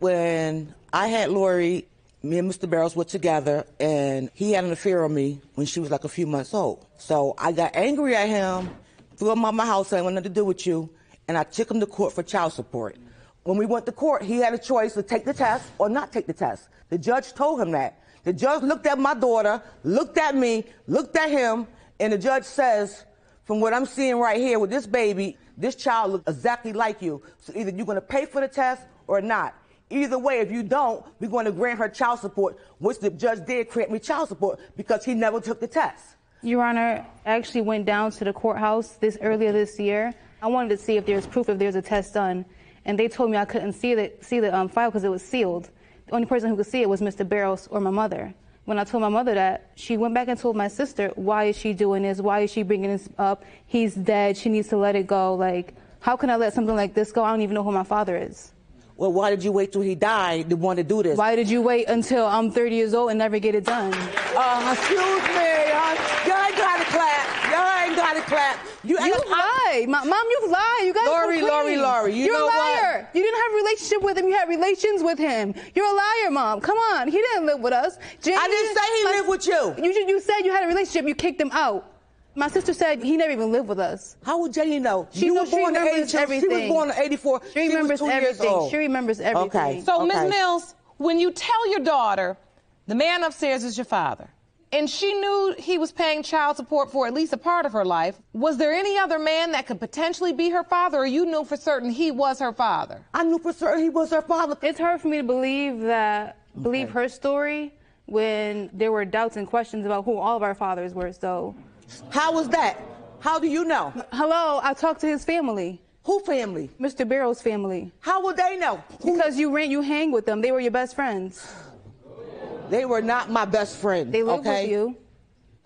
When I had Lori, me and Mr. Barrows were together, and he had an affair on me when she was like a few months old. So I got angry at him, threw him out my house, I want nothing to do with you, and I took him to court for child support. When we went to court, he had a choice to take the test or not take the test. The judge told him that. The judge looked at my daughter, looked at me, looked at him, and the judge says, from what I'm seeing right here with this baby, this child looks exactly like you. So either you're going to pay for the test or not. Either way, if you don't, we're going to grant her child support, which the judge did grant me child support because he never took the test. Your Honor, I actually went down to the courthouse this earlier this year. I wanted to see if there's proof if there's a test done, and they told me I couldn't see the see the um, file because it was sealed. The only person who could see it was Mr. Barrows or my mother. When I told my mother that, she went back and told my sister, "Why is she doing this? Why is she bringing this up? He's dead. She needs to let it go. Like, how can I let something like this go? I don't even know who my father is." Well, why did you wait till he died to want to do this? Why did you wait until I'm 30 years old and never get it done? Uh, excuse me. Uh, y'all ain't got to clap. Y'all ain't got to clap. You, you lied. Mom, you lied. You guys Lori, Lori, Lori. You You're know a liar. what? You didn't have a relationship with him. You had relations with him. You're a liar, Mom. Come on. He didn't live with us. I didn't say he lived with you. You, you said you had a relationship. You kicked him out. My sister said he never even lived with us. How would Jenny know? She you knows- were she born in remembers 82. She was born in 84. She remembers was two years everything. old. She remembers everything. Okay. So, okay. Ms. Mills, when you tell your daughter the man upstairs is your father, and she knew he was paying child support for at least a part of her life, was there any other man that could potentially be her father, or you knew for certain he was her father? I knew for certain he was her father. It's hard for me to believe that believe her story when there were doubts and questions about who all of our fathers were. So, How was that? How do you know? hello, I talked to his family, Who family? Mr. Barrow's family, How would they know? Because you ran, you hang with them. They were your best friends. They were not my best friend. They lived okay? with you.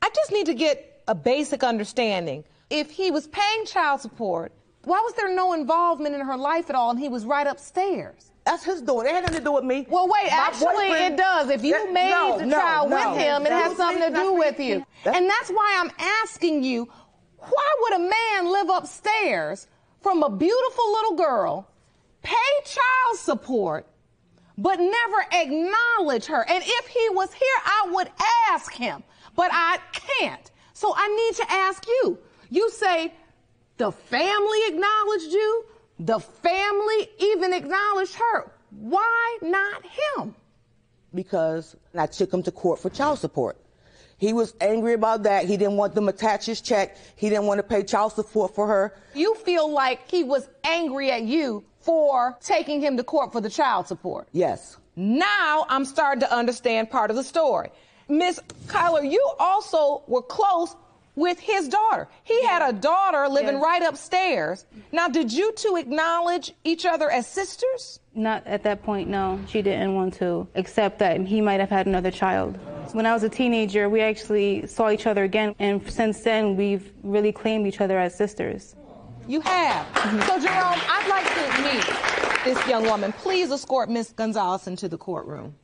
I just need to get a basic understanding. If he was paying child support, why was there no involvement in her life at all, and he was right upstairs? That's his doing. It had nothing to do with me. Well, wait, My actually, it does. If you That- made no, the no, child no. with him, it has something to do with you. That's- And that's why I'm asking you why would a man live upstairs from a beautiful little girl, pay child support, but never acknowledge her? And if he was here, I would ask him, but I can't. So I need to ask you. You say the family acknowledged you, the family even acknowledged her. Why not him? because I took him to court for child support. He was angry about that. He didn't want them to attach his check. He didn't want to pay child support for her. You feel like he was angry at you for taking him to court for the child support. Yes. Now I'm starting to understand part of the story. Miss Kyler, you also were close with his daughter. He had a daughter living Yes. right upstairs. Now, did you two acknowledge each other as sisters? Not at that point, no. She didn't want to accept that he might have had another child. When I was a teenager, we actually saw each other again, and since then, we've really claimed each other as sisters. You have. Mm-hmm. So, Jerome, I'd like to meet this young woman. Please escort Miss Gonzalez into the courtroom.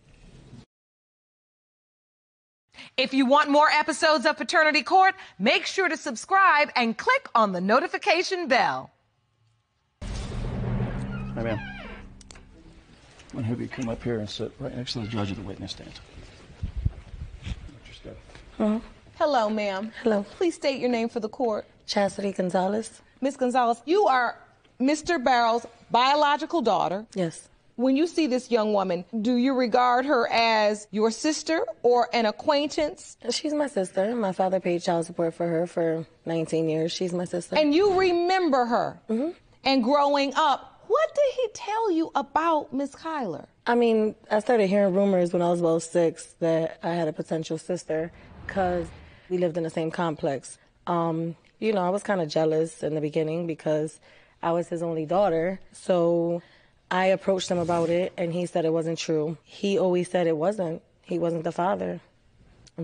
If you want more episodes of Paternity Court, make sure to subscribe and click on the notification bell. Hey, ma'am. I'm gonna have you come up here and sit right next to the judge of the witness stand. Just go. Hello, ma'am. Hello. Please state your name for the court. Chastity Gonzalez. Miss Gonzalez, you are Mr. Barrow's biological daughter. Yes. When you see this young woman, do you regard her as your sister or an acquaintance? She's my sister. My father paid child support for her for 19 years. She's my sister. And you remember her. Mm-hmm. And growing up, what did he tell you about Miss Kyler? I mean, I started hearing rumors when I was about six that I had a potential sister because we lived in the same complex. Um, you know, I was kind of jealous in the beginning because I was his only daughter. So I approached him about it and he said it wasn't true. He always said it wasn't. He wasn't the father.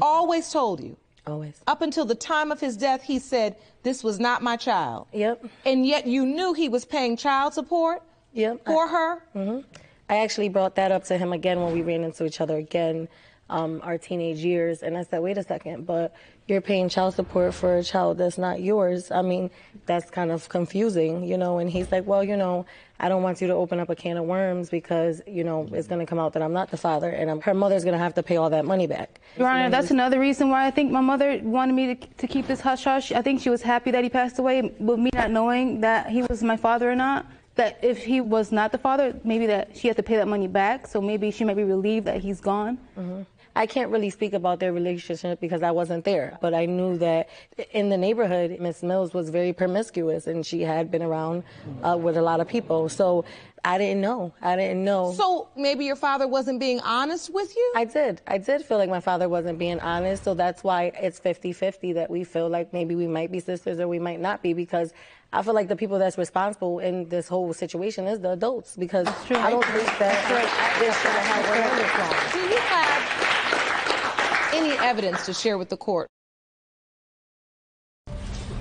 Always told you. Always. Up until the time of his death, he said, This was not my child. Yep. And yet you knew he was paying child support Yep. for her? Mm-hmm. I actually brought that up to him again when we ran into each other again um, our teenage years. And I said, wait a second, but you're paying child support for a child that's not yours. I mean, that's kind of confusing, you know. And he's like, well, you know, I don't want you to open up a can of worms because, you know, it's going to come out that I'm not the father and I'm, her mother's going to have to pay all that money back. Your Honor, that's another reason why I think my mother wanted me to, to keep this hush hush. I think she was happy that he passed away, with me not knowing that he was my father or not. That if he was not the father, maybe that she had to pay that money back. So maybe she might be relieved that he's gone. Mm-hmm. I can't really speak about their relationship because I wasn't there, but I knew that in the neighborhood, Miss Mills was very promiscuous and she had been around uh, with a lot of people. So I didn't know. I didn't know. So maybe your father wasn't being honest with you? I did. I did feel like my father wasn't being honest. So that's why it's 50 50 that we feel like maybe we might be sisters or we might not be because I feel like the people that's responsible in this whole situation is the adults because I don't think that this should have happened this long. Do you have any evidence to share with the court?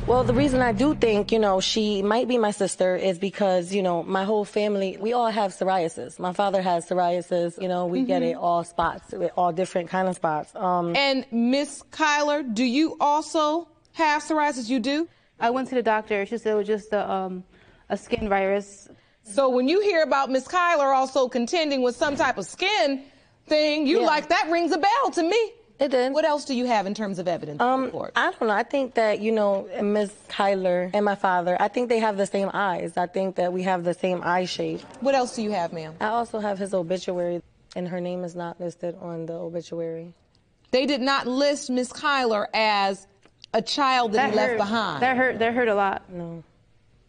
Well, the reason I do think, you know, she might be my sister is because, you know, my whole family, we all have psoriasis. My father has psoriasis. You know, we mm-hmm. get it all spots, all different kind of spots. Um, and Miss Kyler, do you also have psoriasis? You do? I went to the doctor. She said it was just a, um, a skin virus. So when you hear about Miss Kyler also contending with some type of skin thing, you yeah. like that rings a bell to me. It did. What else do you have in terms of evidence? Um, I don't know. I think that you know, Miss Kyler and my father. I think they have the same eyes. I think that we have the same eye shape. What else do you have, ma'am? I also have his obituary, and her name is not listed on the obituary. They did not list Miss Kyler as a child that, that he hurt. left behind. That hurt. That hurt a lot. No.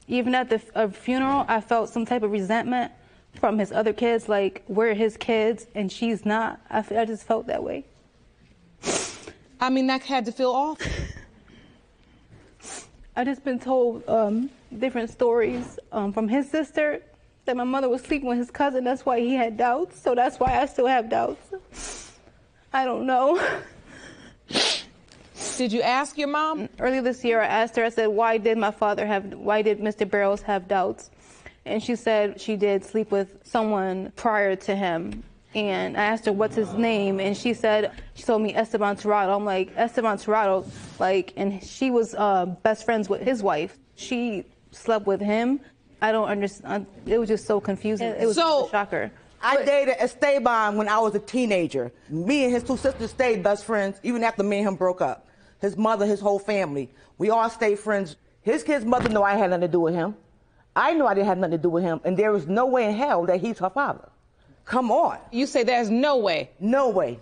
Even at the uh, funeral, I felt some type of resentment from his other kids. Like, we're his kids, and she's not. I, I just felt that way. I mean, that had to feel awful. I just been told um, different stories um, from his sister that my mother was sleeping with his cousin. That's why he had doubts. So that's why I still have doubts. I don't know. Did you ask your mom? Earlier this year, I asked her. I said, "Why did my father have? Why did Mr. Barrows have doubts?" And she said she did sleep with someone prior to him, and I asked her what's his name, and she said she told me Esteban Tirado. I'm like Esteban Tirado, like, and she was uh, best friends with his wife. She slept with him. I don't understand. It was just so confusing. It was so, a shocker. I dated Esteban when I was a teenager. Me and his two sisters stayed best friends even after me and him broke up. His mother, his whole family, we all stayed friends. His kid's mother knew I had nothing to do with him. I knew I didn't have nothing to do with him, and there was no way in hell that he's her father. Come on. You say there's no way. No way.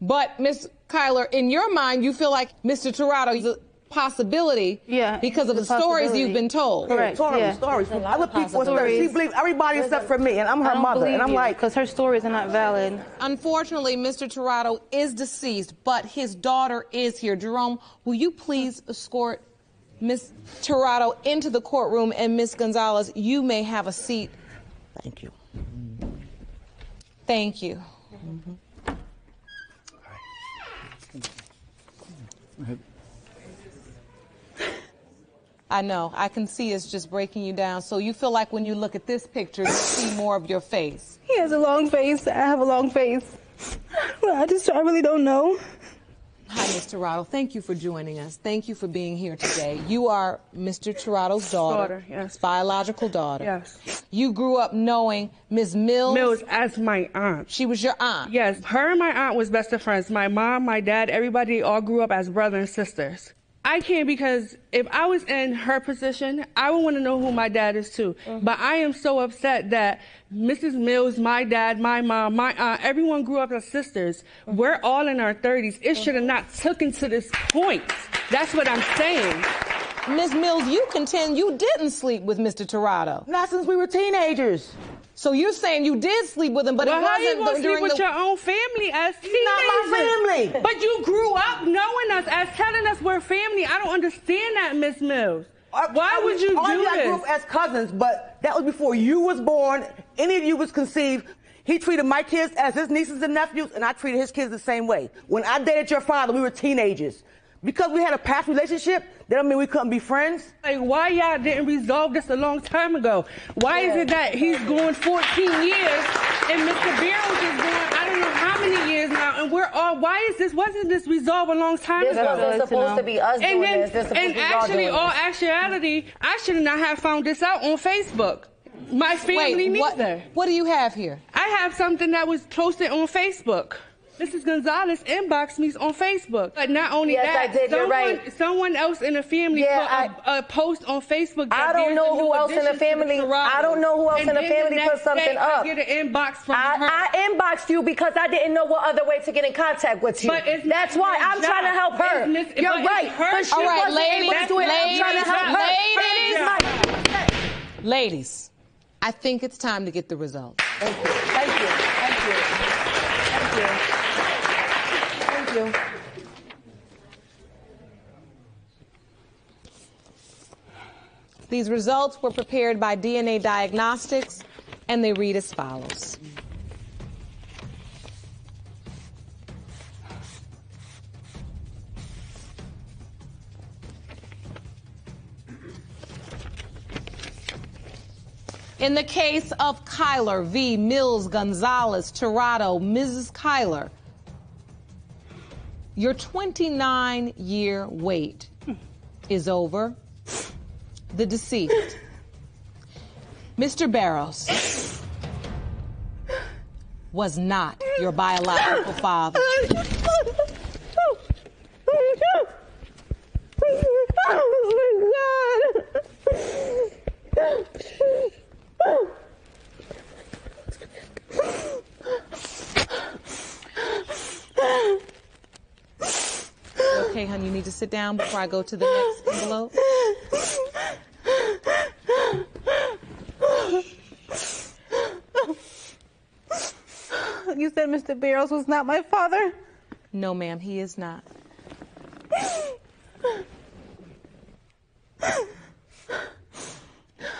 But Miss Kyler, in your mind, you feel like Mr. Tirado is a possibility yeah, because of the stories you've been told. Correct. Stories, yeah. stories. From Other people stories. She believes everybody except for me, and I'm her mother. And I'm like, because her stories are not valid. Unfortunately, Mr. Tirado is deceased, but his daughter is here. Jerome, will you please escort Miss Tirado into the courtroom, and Miss Gonzalez, you may have a seat. Thank you. Thank you. I know. I can see it's just breaking you down. So you feel like when you look at this picture, you see more of your face. He has a long face. I have a long face. I just, I really don't know. Hi, Mr. Tirado. Thank you for joining us. Thank you for being here today. You are Mr. Tirado's daughter. Daughter, yes. Biological daughter. Yes. You grew up knowing Ms. Mills. Mills as my aunt. She was your aunt. Yes. Her and my aunt was best of friends. My mom, my dad, everybody all grew up as brother and sisters. I can't because if I was in her position, I would want to know who my dad is too. Mm-hmm. But I am so upset that Mrs. Mills, my dad, my mom, my aunt, everyone grew up as sisters. Mm-hmm. We're all in our 30s. It should have not taken to this point. That's what I'm saying. Ms. Mills, you contend you didn't sleep with Mr. Tirado. Not since we were teenagers. So you're saying you did sleep with him, but well, it wasn't how you sleep with the... your own family as teenagers? Not my family. But you grew up knowing us as telling us we're family. I don't understand that, Miss Mills. Why I, would you do this? I grew up as cousins, but that was before you was born. Any of you was conceived. He treated my kids as his nieces and nephews, and I treated his kids the same way. When I dated your father, we were teenagers. Because we had a past relationship, that don't mean we couldn't be friends. Like, why y'all didn't resolve this a long time ago? Why yeah. is it that he's going 14 years and Mr. Barrows is going, I don't know how many years now, and we're all why is this? Wasn't this resolved a long time This ago? This wasn't Good to supposed to be us and doing then, this. This and to be y'all actually, doing all this. actuality, I should not have found this out on Facebook. My family Wait, what, neither. what do you have here? I have something that was posted on Facebook. Mrs. Gonzalez inboxed me on Facebook. But not only Yes, that, I did. You're someone, right. someone else in the family Yeah, put a, a post on Facebook. That I don't know who else in the family- Toronto. I don't know who else And in the family next put something day, up. I get an inbox from her. I, I inboxed you because I didn't know what other way to get in contact with you. But it's That's why I'm trying to help her. It's mis- You're right. her But she job. All right, wasn't able ladies, to do it. I'm trying to help her. ladies, It is Ladies, I think it's time to get the results. Thank you. Thank you. Thank you. Thank you. Thank you. These results were prepared by DNA Diagnostics, and they read as follows. In the case of Kyler v. Mills Gonzalez Tirado, Mrs. Kyler, your 29 year wait is over. The deceased, Mr. Barrows, was not your biological father. Okay, honey, you need to sit down before I go to the next envelope. Mr. Barrows was not my father? No, ma'am, he is not.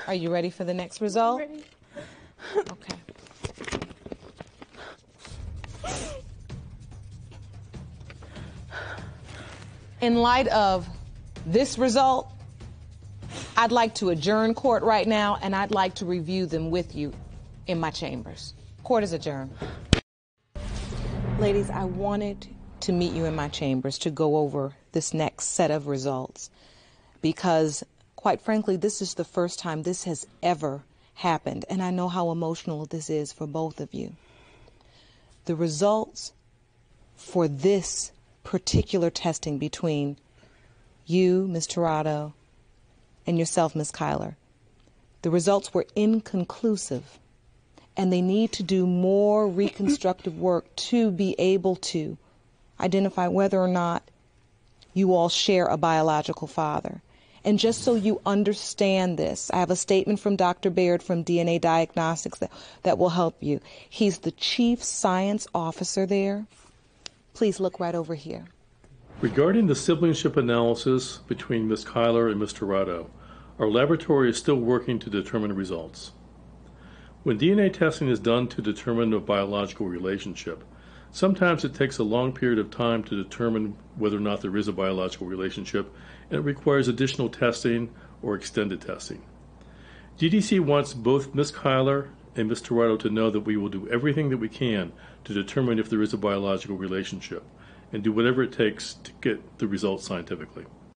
Are you ready for the next result? Okay. In light of this result, I'd like to adjourn court right now and I'd like to review them with you in my chambers. Court is adjourned. Ladies, I wanted to meet you in my chambers to go over this next set of results because, quite frankly, this is the first time this has ever happened, and I know how emotional this is for both of you. The results for this particular testing between you, Ms. Tirado, and yourself, Ms. Kyler, the results were inconclusive and they need to do more reconstructive work to be able to identify whether or not you all share a biological father. And just so you understand this, I have a statement from Dr. Baird from DNA Diagnostics that, that will help you. He's the chief science officer there. Please look right over here. Regarding the siblingship analysis between Ms. Kyler and Ms. Tirado, our laboratory is still working to determine results. When DNA testing is done to determine a biological relationship, sometimes it takes a long period of time to determine whether or not there is a biological relationship, and it requires additional testing or extended testing. DDC wants both Ms. Kyler and Ms. Tirado to know that we will do everything that we can to determine if there is a biological relationship and do whatever it takes to get the results scientifically.